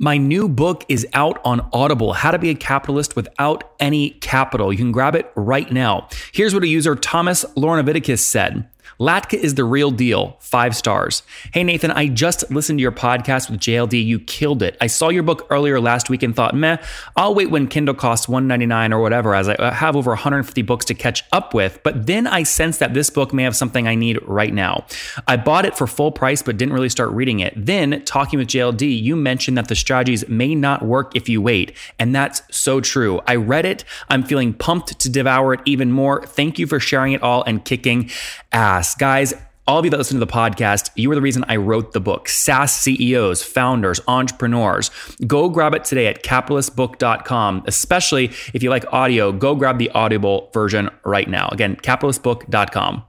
My new book is out on Audible How to Be a Capitalist Without Any Capital. You can grab it right now. Here's what a user Thomas Lornaviticus said. Latka is the real deal. Five stars. Hey, Nathan, I just listened to your podcast with JLD. You killed it. I saw your book earlier last week and thought, meh, I'll wait when Kindle costs 199 or whatever, as I uh, have over 150 books to catch up with. But then I sensed that this book may have something I need right now. I bought it for full price, but didn't really start reading it. Then, talking with JLD, you mentioned that the strategies may not work if you wait. And that's so true. I read it. I'm feeling pumped to devour it even more. Thank you for sharing it all and kicking ass. Guys, all of you that listen to the podcast, you are the reason I wrote the book. SaaS CEOs, founders, entrepreneurs. Go grab it today at capitalistbook.com. Especially if you like audio, go grab the Audible version right now. Again, capitalistbook.com.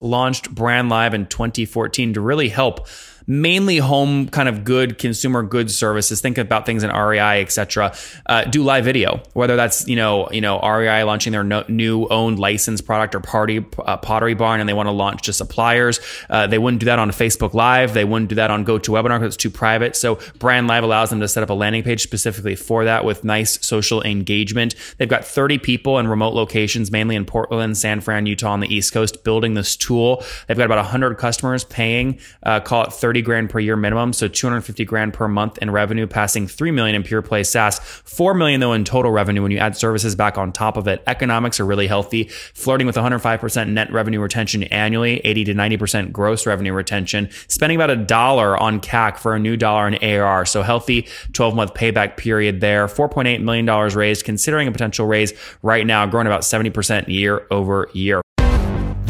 Launched Brand Live in 2014 to really help mainly home kind of good consumer goods services. Think about things in REI, etc. Uh, do live video, whether that's you know you know REI launching their no, new owned licensed product or party uh, Pottery Barn, and they want to launch to suppliers. Uh, they wouldn't do that on Facebook Live. They wouldn't do that on GoToWebinar because it's too private. So Brand Live allows them to set up a landing page specifically for that with nice social engagement. They've got 30 people in remote locations, mainly in Portland, San Fran, Utah, on the East Coast, building this tool. They've got about 100 customers paying, uh, call it 30 grand per year minimum, so 250 grand per month in revenue, passing 3 million in pure play SaaS, 4 million though in total revenue when you add services back on top of it. Economics are really healthy, flirting with 105% net revenue retention annually, 80 to 90% gross revenue retention, spending about a dollar on CAC for a new dollar in ARR. So healthy 12 month payback period there. $4.8 million raised, considering a potential raise right now, growing about 70% year over year.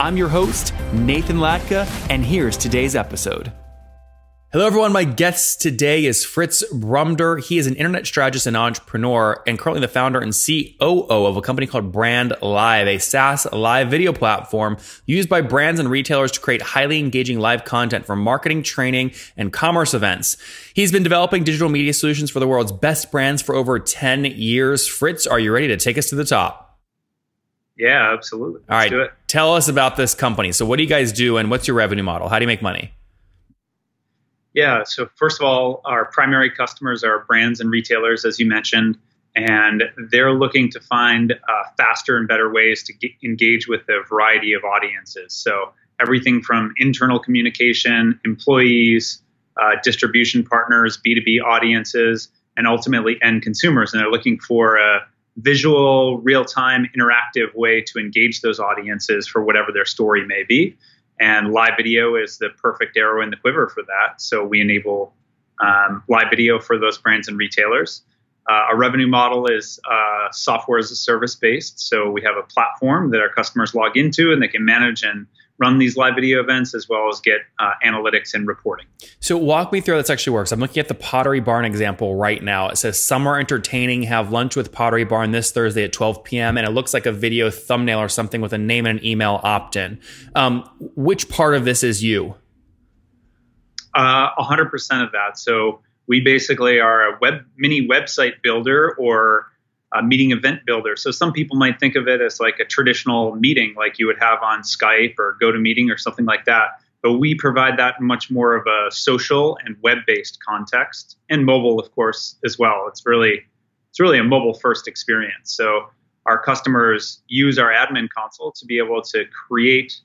I'm your host, Nathan Latka, and here's today's episode. Hello, everyone. My guest today is Fritz Brumder. He is an internet strategist and entrepreneur, and currently the founder and COO of a company called Brand Live, a SaaS live video platform used by brands and retailers to create highly engaging live content for marketing, training, and commerce events. He's been developing digital media solutions for the world's best brands for over 10 years. Fritz, are you ready to take us to the top? Yeah, absolutely. All right. Tell us about this company. So, what do you guys do, and what's your revenue model? How do you make money? Yeah. So first of all, our primary customers are brands and retailers, as you mentioned, and they're looking to find uh, faster and better ways to get, engage with a variety of audiences. So everything from internal communication, employees, uh, distribution partners, B2B audiences, and ultimately end consumers. And they're looking for a visual, real time, interactive way to engage those audiences for whatever their story may be. And live video is the perfect arrow in the quiver for that. So we enable um, live video for those brands and retailers. Uh, our revenue model is uh, software as a service based. So we have a platform that our customers log into and they can manage and run these live video events as well as get uh, analytics and reporting. So walk me through how this actually works. I'm looking at the Pottery Barn example right now. It says summer entertaining, have lunch with Pottery Barn this Thursday at 12 p.m. And it looks like a video thumbnail or something with a name and an email opt-in. Um, which part of this is you? Uh, 100% of that. So we basically are a web mini website builder or a meeting event builder. So some people might think of it as like a traditional meeting, like you would have on Skype or GoToMeeting or something like that. But we provide that much more of a social and web-based context, and mobile, of course, as well. It's really it's really a mobile-first experience. So our customers use our admin console to be able to create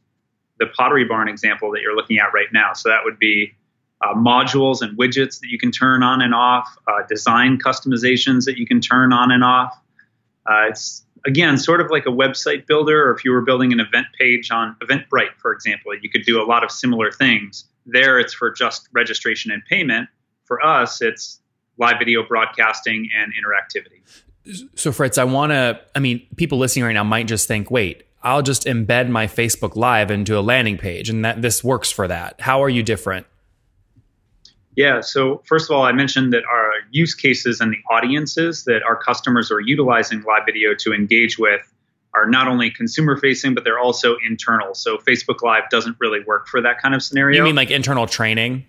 the Pottery Barn example that you're looking at right now. So that would be uh, modules and widgets that you can turn on and off, uh, design customizations that you can turn on and off. Uh, it's again sort of like a website builder, or if you were building an event page on Eventbrite, for example, you could do a lot of similar things. There, it's for just registration and payment. For us, it's live video broadcasting and interactivity. So, Fritz, I want to, I mean, people listening right now might just think, wait, I'll just embed my Facebook Live into a landing page and that this works for that. How are you different? Yeah, so first of all, I mentioned that our use cases and the audiences that our customers are utilizing live video to engage with are not only consumer facing, but they're also internal. So Facebook Live doesn't really work for that kind of scenario. You mean like internal training?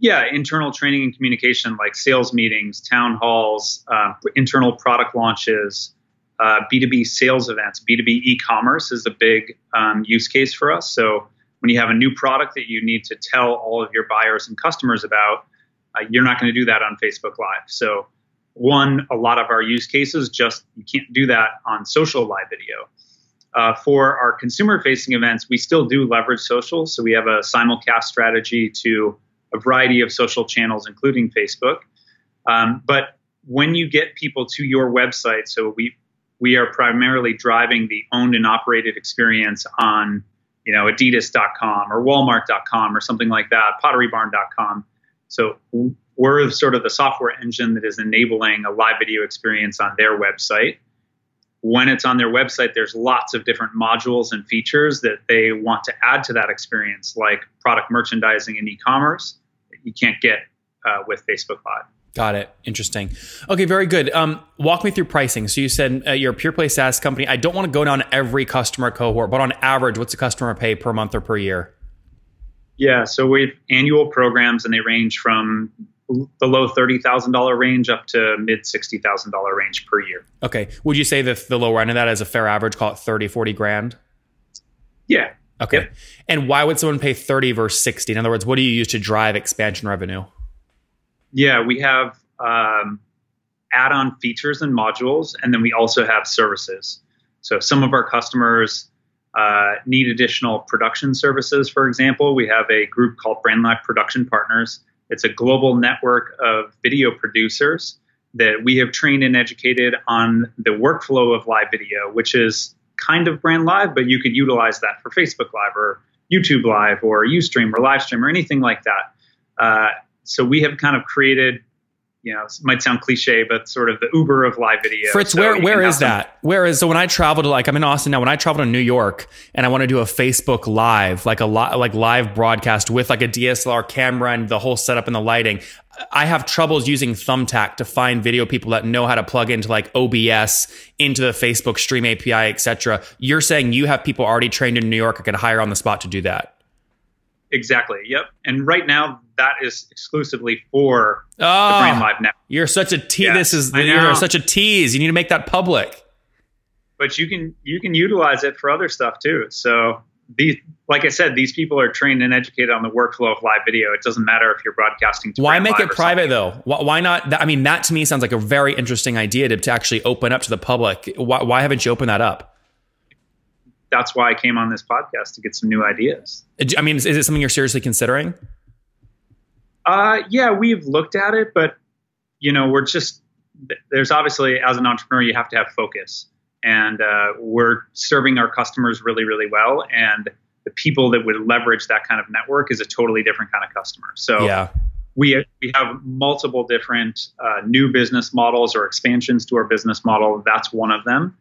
Yeah, internal training and communication, like sales meetings, town halls, uh, internal product launches, uh, B2B sales events, B2B e commerce is a big um, use case for us. So when you have a new product that you need to tell all of your buyers and customers about, uh, you're not going to do that on Facebook Live. So, one, a lot of our use cases just you can't do that on social live video. Uh, for our consumer facing events, we still do leverage social. So we have a simulcast strategy to a variety of social channels, including Facebook. Um, but when you get people to your website, so we we are primarily driving the owned and operated experience on you know adidas.com or walmart.com or something like that potterybarn.com so we're sort of the software engine that is enabling a live video experience on their website. When it's on their website there's lots of different modules and features that they want to add to that experience like product merchandising and e-commerce that you can't get uh, with facebook live Got it. Interesting. Okay, very good. Um, walk me through pricing. So you said uh, you're a pure play SaaS company. I don't want to go down every customer cohort, but on average, what's a customer pay per month or per year? Yeah, so we have annual programs, and they range from the low thirty thousand dollar range up to mid sixty thousand dollar range per year. Okay. Would you say that the lower end of that is a fair average? Call it 30, 40 grand. Yeah. Okay. Yep. And why would someone pay thirty versus sixty? In other words, what do you use to drive expansion revenue? Yeah, we have um, add-on features and modules, and then we also have services. So some of our customers uh, need additional production services. For example, we have a group called BrandLive Production Partners. It's a global network of video producers that we have trained and educated on the workflow of live video, which is kind of brand live, but you could utilize that for Facebook Live or YouTube Live or Ustream or Livestream or anything like that. Uh, so we have kind of created you know, it might sound cliche, but sort of the Uber of live video. Fritz, so where where is that? Where is so when I travel to like I'm in Austin now. When I travel to New York and I want to do a Facebook live, like a li- like live broadcast with like a DSLR camera and the whole setup and the lighting, I have troubles using Thumbtack to find video people that know how to plug into like OBS into the Facebook Stream API, etc. You're saying you have people already trained in New York I could hire on the spot to do that. Exactly. Yep. And right now, that is exclusively for oh, the ah, Brand Live Network. You're such a tease. Yes, this is you're such a tease. You need to make that public. But you can you can utilize it for other stuff too. So these, like I said, these people are trained and educated on the workflow of live video. It doesn't matter if you're broadcasting. To Why make it private something. though? Why, not? that- I mean, that to me sounds like a very interesting idea to, to actually open up to the public. Why, why haven't you opened that up? That's why I came on this podcast to get some new ideas. I mean, is, is it something you're seriously considering? Uh, yeah, we've looked at it, but you know, we're just there's obviously as an entrepreneur you have to have focus, and uh, we're serving our customers really, really well, and the people that would leverage that kind of network is a totally different kind of customer. So Yeah. we we have multiple different uh, new business models or expansions to our business model. That's one of them.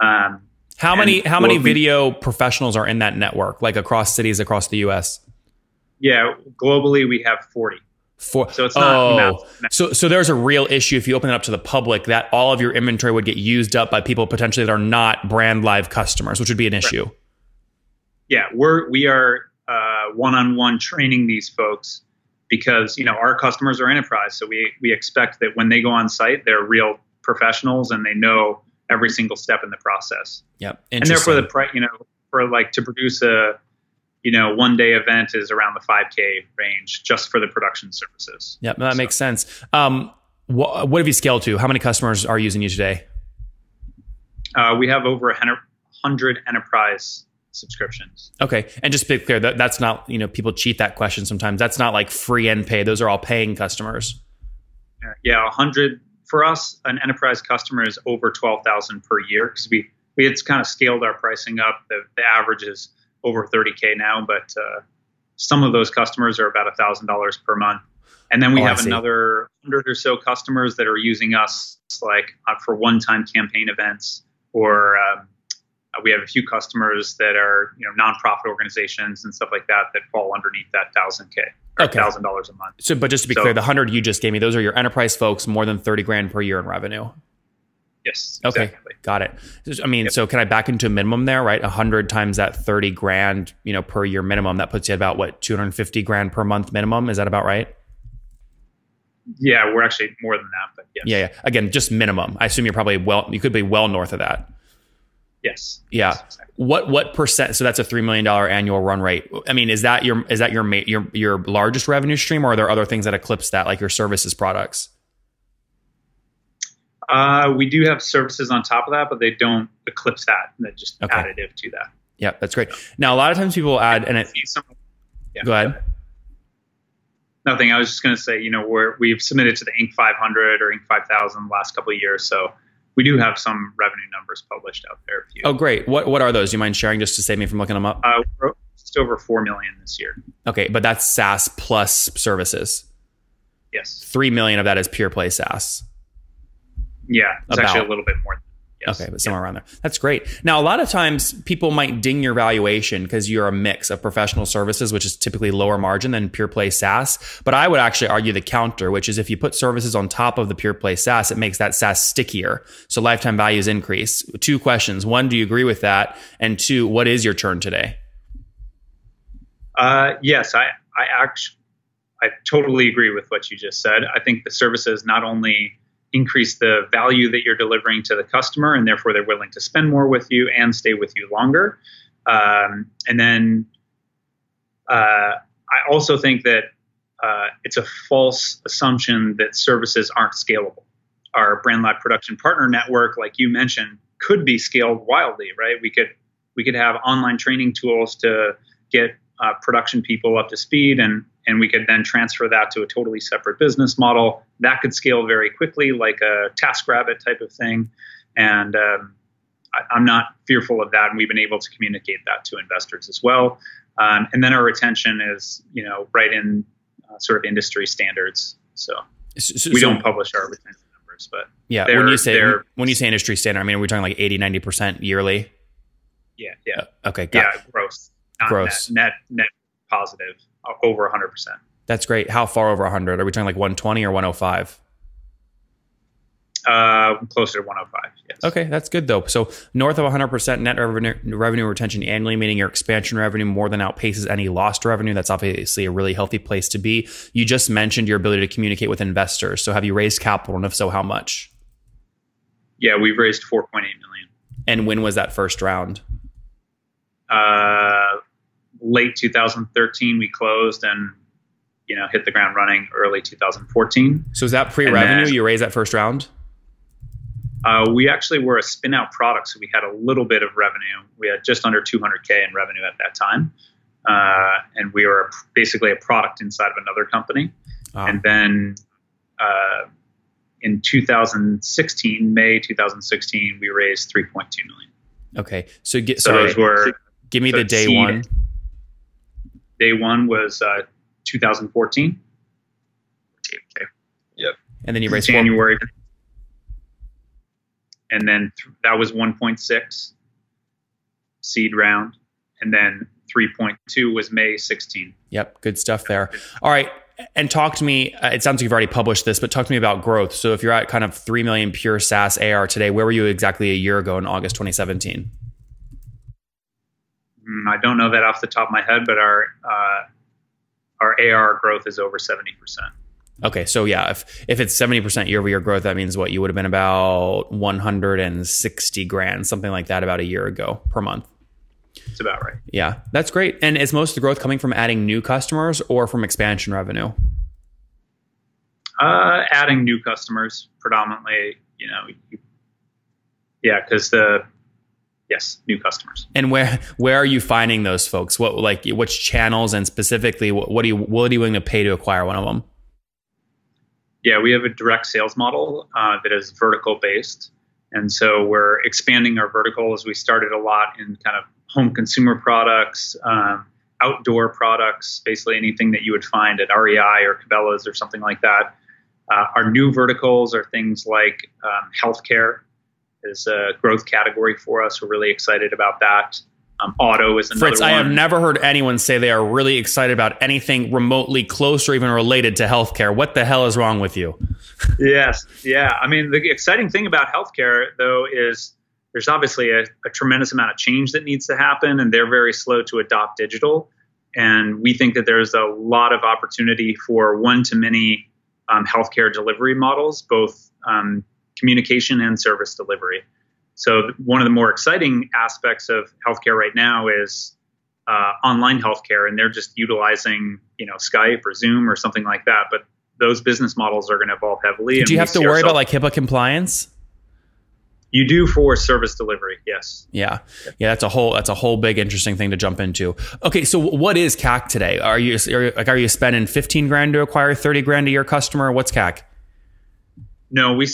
Um, How many how many we- video professionals are in that network, like across cities across the U.S.? yeah, globally we have 40. For So it's not oh, so so there's a real issue if you open it up to the public that all of your inventory would get used up by people potentially that are not brand live customers, which would be an issue. yeah, we're we are uh, one-on-one training these folks because you know our customers are enterprise, so we we expect that when they go on site, they're real professionals and they know every single step in the process. Yep. And therefore, the price, you know, for like to produce a you know one day event is around the 5k range just for the production services. Yep, that makes sense. Um, wh- what have you scaled to? How many customers are using you today? Uh, we have over a hundred- hundred enterprise subscriptions. Okay, and just to be clear, that, that's not you know people cheat that question sometimes. That's not like free and pay. Those are all paying customers. Uh, yeah, a hundred for us. An enterprise customer is over twelve thousand per year because we we had kind of scaled our pricing up. The, the average is over thirty k now, but uh, some of those customers are about a thousand dollars per month. And then we Oh, have another hundred or so customers that are using us like uh, for one-time campaign events, or um, uh, we have a few customers that are you know nonprofit organizations and stuff like that that fall underneath that thousand k Okay. thousand dollars a month. So, but just to be So- clear, the hundred you just gave me, those are your enterprise folks, more than thirty grand per year in revenue. Yes. Okay, Exactly. got it. I mean, so can I back into a minimum there, right? A hundred times that thirty grand, you know, per year minimum. That puts you at about what two hundred fifty grand per month minimum. Is that about right? Yeah, we're actually more than that, but yes. Yeah, yeah. Again, just minimum. I assume you're probably well. You could be well north of that. Yes. Yeah. Yes, exactly. What what percent? So that's a three million dollar annual run rate. I mean, is that your is that your your your largest revenue stream, or are there other things that eclipse that, like your services products? Uh, we do have services on top of that, but they don't eclipse that. They're just Okay. additive to that. Yeah, that's great. Now, a lot of times people add, and See some- yeah, go ahead. Nothing. I was just going to say, you know, we're, we've submitted to the Inc. 500 or Inc. 5000 the last couple of years, so we do have some revenue numbers published out there. You, Oh, great. What what are those? Do you mind sharing just to save me from looking them up? uh, just over four million this year. Okay, but that's SaaS plus services. Yes. Three million of that is pure play SaaS. Yeah. It's actually a little bit more. Yes. Okay, but somewhere around there. That's great. Now, a lot of times people might ding your valuation because you're a mix of professional services, which is typically lower margin than pure play SaaS. But I would actually argue the counter, which is if you put services on top of the pure play SaaS, it makes that SaaS stickier. So lifetime values increase. Two questions. One, do you agree with that? And two, what is your churn today? Uh, yes, I, I actually, I totally agree with what you just said. I think the services not only increase the value that you're delivering to the customer, and therefore they're willing to spend more with you and stay with you longer. Um, and then uh, I also think that uh, it's a false assumption that services aren't scalable. Our brand live production partner network, like you mentioned, could be scaled wildly, right? We could we could have online training tools to get uh, production people up to speed and and we could then transfer that to a totally separate business model. That could scale very quickly like a TaskRabbit type of thing. And um, I, I'm not fearful of that and we've been able to communicate that to investors as well. Um, and then our retention is you know right in uh, sort of industry standards. So So- we don't publish our retention numbers but Yeah, when you say when you say industry standard, I mean, are we're talking like 80, 90% yearly. yeah yeah. Okay, got yeah gross. Not Gross. net, net net positive uh, over 100% That's great. How far over 100? Are we talking like 120 or 105? uh, closer to 105 yes Okay, that's good though. So north of 100% net revenue, revenue retention annually, meaning your expansion revenue more than outpaces any lost revenue. That's obviously a really healthy place to be. You just mentioned your ability to communicate with investors. So have you raised capital, and if so, how much? Yeah, we've raised 4.8 million. And when was that first round? Uh, late 2013, we closed and you know hit the ground running early 2014. So is that pre-revenue? then- you raised that first round? Uh, we actually were a spin out product, so we had a little bit of revenue. We had just under 200k in revenue at that time, uh, and we were basically a product inside of another company. Wow. And then uh, in 2016, May 2016, we raised 3.2 million. okay. So get So sorry. those were give me so the day one. Day one was uh, 2014. Okay. Yep. And then you raised four, January. And then th- that was 1.6 seed round. And then 3.2 was May 16. Yep, good stuff there. All right, and talk to me. Uh, it sounds like you've already published this, but talk to me about growth. So, if you're at kind of three million pure SaaS AR today, where were you exactly a year ago in August 2017? I don't know that off the top of my head, but our uh, our AR growth is over 70%. Okay, so yeah, if if it's 70 percent year over year growth, that means what you would have been about 160 grand, something like that, about a year ago per month. It's about right. Yeah, that's great. And is most of the growth coming from adding new customers or from expansion revenue? Uh, adding new customers predominantly, you know, you, yeah, because the yes, new customers. And where where are you finding those folks? What like which channels and specifically what, what are you what are you willing to pay to acquire one of them? Yeah, we have a direct sales model uh, that is vertical based. And so we're expanding our verticals. we started a lot in kind of home consumer products. Um, outdoor products, basically anything that you would find at REI or Cabela's or something like that. Uh, our new verticals are things like um, healthcare is a growth category for us. We're really excited about that. Um, auto is another Fritz, one. I have never heard anyone say they are really excited about anything remotely close or even related to healthcare. What the hell is wrong with you? yes, yeah. I mean, the exciting thing about healthcare, though, is there's obviously a, a, tremendous amount of change that needs to happen, and they're very slow to adopt digital. And we think that there's a lot of opportunity for one to many um, healthcare delivery models, both um, communication and service delivery. So, one of the more exciting aspects of healthcare right now is uh, online healthcare, and they're just utilizing, you know, Skype or Zoom or something like that. But those business models are going to evolve heavily. Do you have to worry about like HIPAA compliance? You do for service delivery, yes. Yeah, yeah, that's a whole that's a whole big interesting thing to jump into. Okay, so what is CAC today? Are you are, like are you spending fifteen grand to acquire thirty grand a year customer? What's CAC? No, we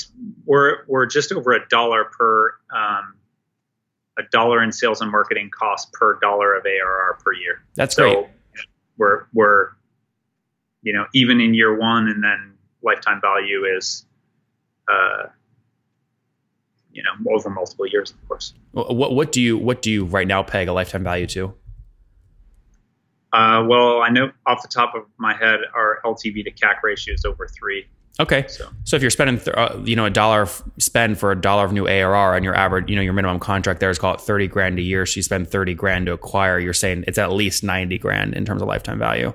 we're we're just over a dollar per um, a dollar in sales and marketing cost per dollar of ARR per year. That's so great. We're we're you know even in year one, and then lifetime value is. Uh, you know, over multiple years, of course. What what do you what do you right now peg a lifetime value to? Uh, well, I know off the top of my head, our LTV to CAC ratio is over three. Okay, so, so if you're spending, th- uh, you know, a dollar f- spend for a dollar of new ARR, and your average, you know, your minimum contract there is called thirty grand a year. So you spend thirty grand to acquire. You're saying it's at least ninety grand in terms of lifetime value.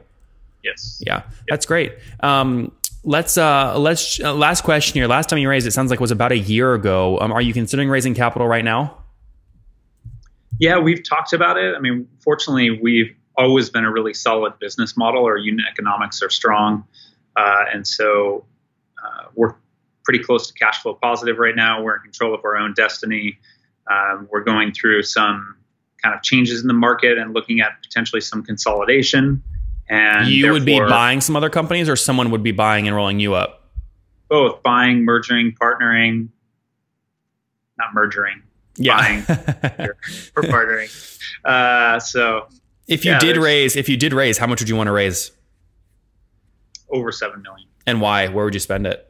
Yes. Yeah, yep. that's great. Um, let's uh, let's uh, last question here. Last time you raised, it sounds like was about a year ago. Um, are you considering raising capital right now? Yeah, we've talked about it. I mean, fortunately, we've always been a really solid business model. Our unit economics are strong, uh, and so uh, we're pretty close to cash flow positive right now. We're in control of our own destiny. Um, we're going through some kind of changes in the market and looking at potentially some consolidation. And you would be buying some other companies, or someone would be buying and rolling you up. Both buying, merging, partnering. Not merging. Yeah. Buying or partnering. Uh, so, if you yeah, did raise, if you did raise, how much would you want to raise? Over seven million. And why? Where would you spend it?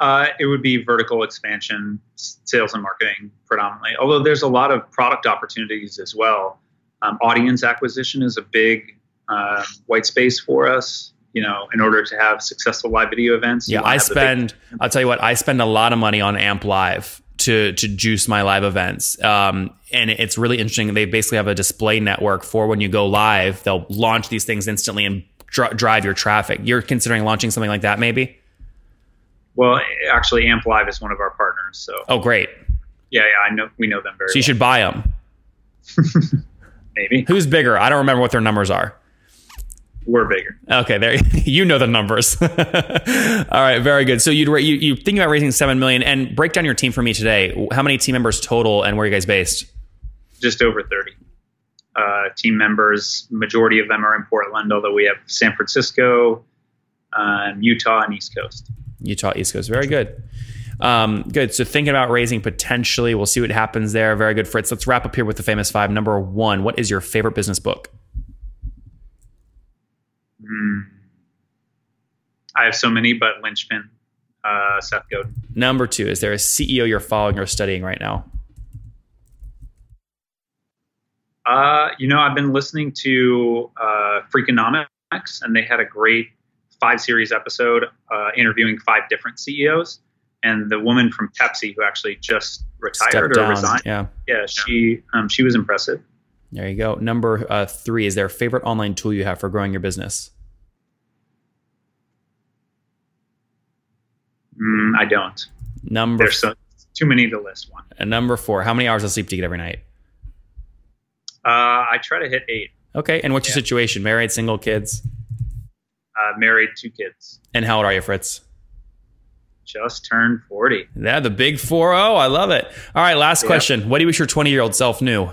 Uh, it would be vertical expansion, sales and marketing predominantly. Although there's a lot of product opportunities as well. Um, audience acquisition is a big uh, white space for us. You know, in order to have successful live video events. Yeah, I spend. Big- I'll tell you what. I spend a lot of money on Amp Live to to juice my live events. Um, and it's really interesting. They basically have a display network for when you go live. They'll launch these things instantly and dr- drive your traffic. You're considering launching something like that, maybe? Well, actually, Amp Live is one of our partners. So. Oh, great. Yeah, yeah, I know. We know them very. So you well. should buy them. Maybe. Who's bigger? I don't remember what their numbers are. We're bigger. Okay, there you know the numbers. All right, very good. So you'd you you think about raising seven million and break down your team for me today. How many team members total, and where are you guys based? Just over thirty uh, team members. Majority of them are in Portland, although we have San Francisco, um, Utah, and East Coast. Utah, East Coast. Very good. Um, good. So thinking about raising potentially, we'll see what happens there. Very good, Fritz. Let's wrap up here with the famous five. Number one, what is your favorite business book? Mm. I have so many, but Linchpin, uh, Seth Godin. Number two, is there a CEO you're following or studying right now? Uh, you know, I've been listening to uh, Freakonomics, and they had a great five series episode uh, interviewing five different CEOs. And the woman from Pepsi, who actually just retired Stepped or down. resigned, Yeah. yeah, she um, she was impressive. There you go. Number uh, three, is there a favorite online tool you have for growing your business? Mm, I don't. Number There's so, too many to list. One. And number four, how many hours of sleep do you get every night? Uh, I try to hit eight. Okay. And what's your situation? Married, single, kids? Uh, married, two kids. And how old are you, Fritz? Just turned 40. Yeah, the big 4 0. I love it. All right, last yeah. question. What do you wish your 20 year old self knew?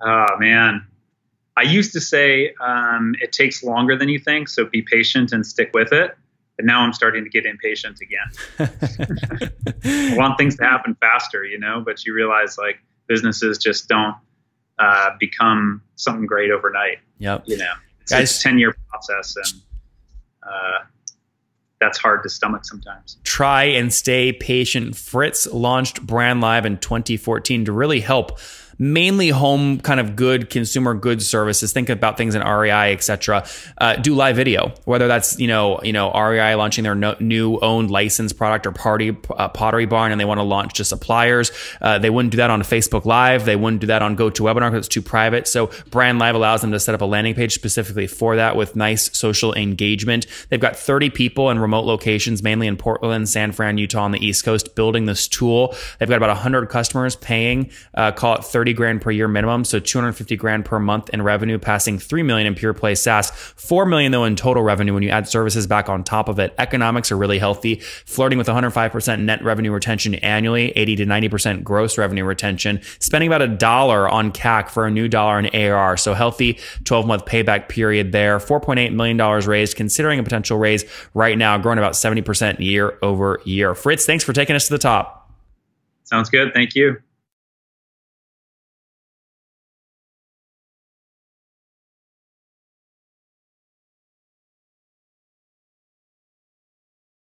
Oh, man. I used to say um, it takes longer than you think, so be patient and stick with it. But now I'm starting to get impatient again. I want things to happen faster, you know, but you realize like businesses just don't uh, become something great overnight. Yep. You know, it's, Guys- it's a 10 year process and uh, that's hard to stomach sometimes. try and stay patient. Fritz launched Brand Live in 2014 to really help mainly home kind of good consumer goods services. Think about things in rei etc uh, do live video whether that's you know you know rei launching their no, new owned licensed product or party uh, pottery barn and they want to launch to suppliers. Uh, they wouldn't do that on facebook live. They wouldn't do that on gotowebinar because it's too private. So brand live allows them to set up a landing page specifically for that with nice social engagement. They've got 30 people in remote locations mainly in portland san fran utah on the east coast building this tool. They've got about 100 customers paying uh, call it 30 grand per year minimum so 250 grand per month in revenue passing 3 million in pure play saas 4 million though in total revenue when you add services back on top of it economics are really healthy flirting with 105% net revenue retention annually 80 to 90% gross revenue retention spending about a dollar on cac for a new dollar in ARR. So healthy 12 month payback period there. $4.8 million raised, considering a potential raise right now, growing about 70% year over year. Fritz, thanks for taking us to the top. Sounds good. Thank you.